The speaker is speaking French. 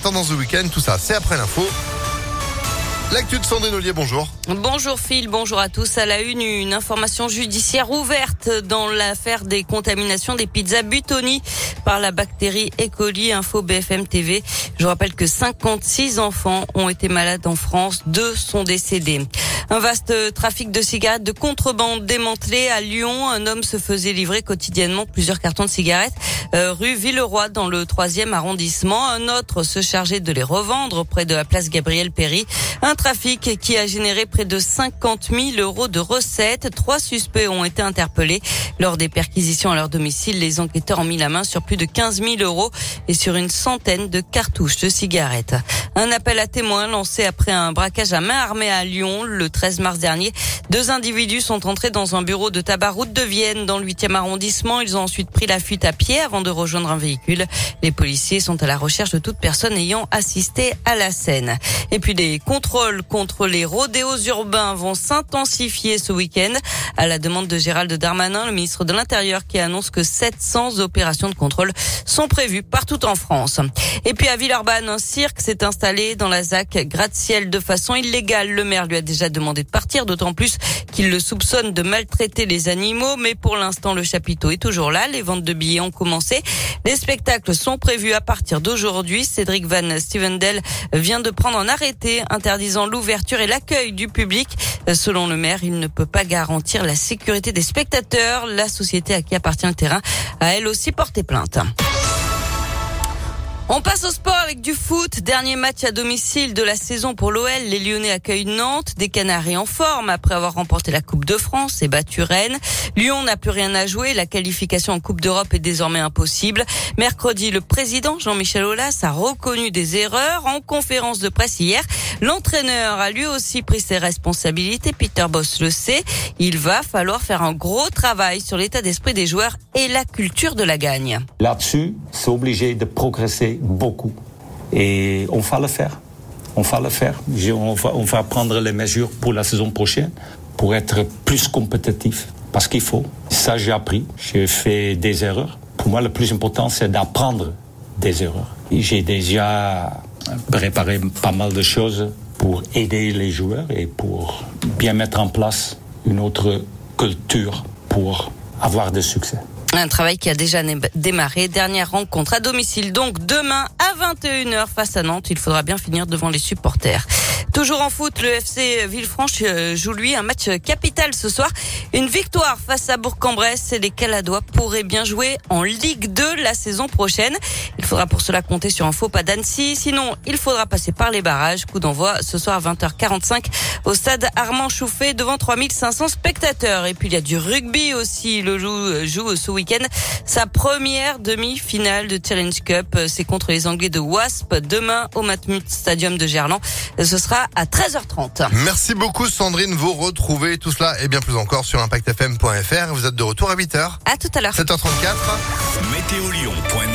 tendance du week-end, tout ça, c'est après l'info. L'actu de Sandrine Ollier, bonjour. Bonjour Phil, bonjour à tous. À la une, une information judiciaire ouverte dans l'affaire des contaminations des pizzas Butoni par la bactérie E. coli, info BFM TV. Je rappelle que 56 enfants ont été malades en France, deux sont décédés. Un vaste trafic de cigarettes de contrebande démantelé à Lyon. Un homme se faisait livrer quotidiennement plusieurs cartons de cigarettes rue Villeroy dans le troisième arrondissement. Un autre se chargeait de les revendre près de la place Gabriel Péry. Un trafic qui a généré près de 50 000 euros de recettes. Trois suspects ont été interpellés. Lors des perquisitions à leur domicile, les enquêteurs ont mis la main sur plus de 15 000 euros et sur une centaine de cartouches de cigarettes. Un appel à témoins lancé après un braquage à main armée à Lyon le 13 mars dernier. Deux individus sont entrés dans un bureau de tabac route de Vienne dans le 8e arrondissement. Ils ont ensuite pris la fuite à pied avant de rejoindre un véhicule. Les policiers sont à la recherche de toute personne ayant assisté à la scène. Et puis les contrôles contre les rodéos urbains vont s'intensifier ce week-end à la demande de Gérald Darmanin, le ministre de l'Intérieur, qui annonce que 700 opérations de contrôle sont prévues partout en France. Et puis à Villeurbanne, un cirque s'est installé dans la ZAC gratte-ciel de façon illégale. Le maire lui a déjà demandé de partir, d'autant plus qu'il le soupçonne de maltraiter les animaux. Mais pour l'instant, le chapiteau est toujours là. Les ventes de billets ont commencé. Les spectacles sont prévus à partir d'aujourd'hui. Cédric Van Stevendel vient de prendre un arrêté interdisant l'ouverture et l'accueil du public. Selon le maire, il ne peut pas garantir la sécurité des spectateurs. La société à qui appartient le terrain a elle aussi porté plainte. On passe au sport avec du foot. Dernier match à domicile de la saison pour l'OL. Les Lyonnais accueillent Nantes, des Canaries en forme après avoir remporté la Coupe de France et battu Rennes. Lyon n'a plus rien à jouer. La qualification en Coupe d'Europe est désormais impossible. Mercredi, le président Jean-Michel Aulas a reconnu des erreurs en conférence de presse hier. L'entraîneur a lui aussi pris ses responsabilités. Peter Boss le sait. Il va falloir faire un gros travail sur l'état d'esprit des joueurs et la culture de la gagne. Là-dessus, c'est obligé de progresser beaucoup. Et on va le faire. On va le faire. On va, prendre les mesures pour la saison prochaine pour être plus compétitif. Parce qu'il faut. Ça, j'ai appris. J'ai fait des erreurs. Pour moi, le plus important, c'est d'apprendre des erreurs. J'ai déjà préparé pas mal de choses pour aider les joueurs et pour bien mettre en place une autre culture pour avoir des succès. Un travail qui a déjà démarré. Dernière rencontre à domicile donc demain à 21h face à Nantes. Il faudra bien finir devant les supporters. Toujours en foot, le FC Villefranche euh, joue lui un match capital ce soir. Une victoire face à Bourg-en-Bresse et les Caladois pourraient bien jouer en Ligue 2 la saison prochaine. Il faudra pour cela compter sur un faux pas d'Annecy. Sinon, il faudra passer par les barrages. Coup d'envoi ce soir à 20h45 au stade Armand Chouffé devant 3500 spectateurs. Et puis il y a du rugby aussi. Le joue, joue ce week-end sa première demi-finale de Challenge Cup. C'est contre les Anglais de Wasp demain au Matmut Stadium de Gerland. Ce sera à 13h30. Merci beaucoup Sandrine. Vous retrouvez tout cela et bien plus encore sur impactfm.fr. Vous êtes de retour à 8h. À tout à l'heure. 7h34. Météolion.net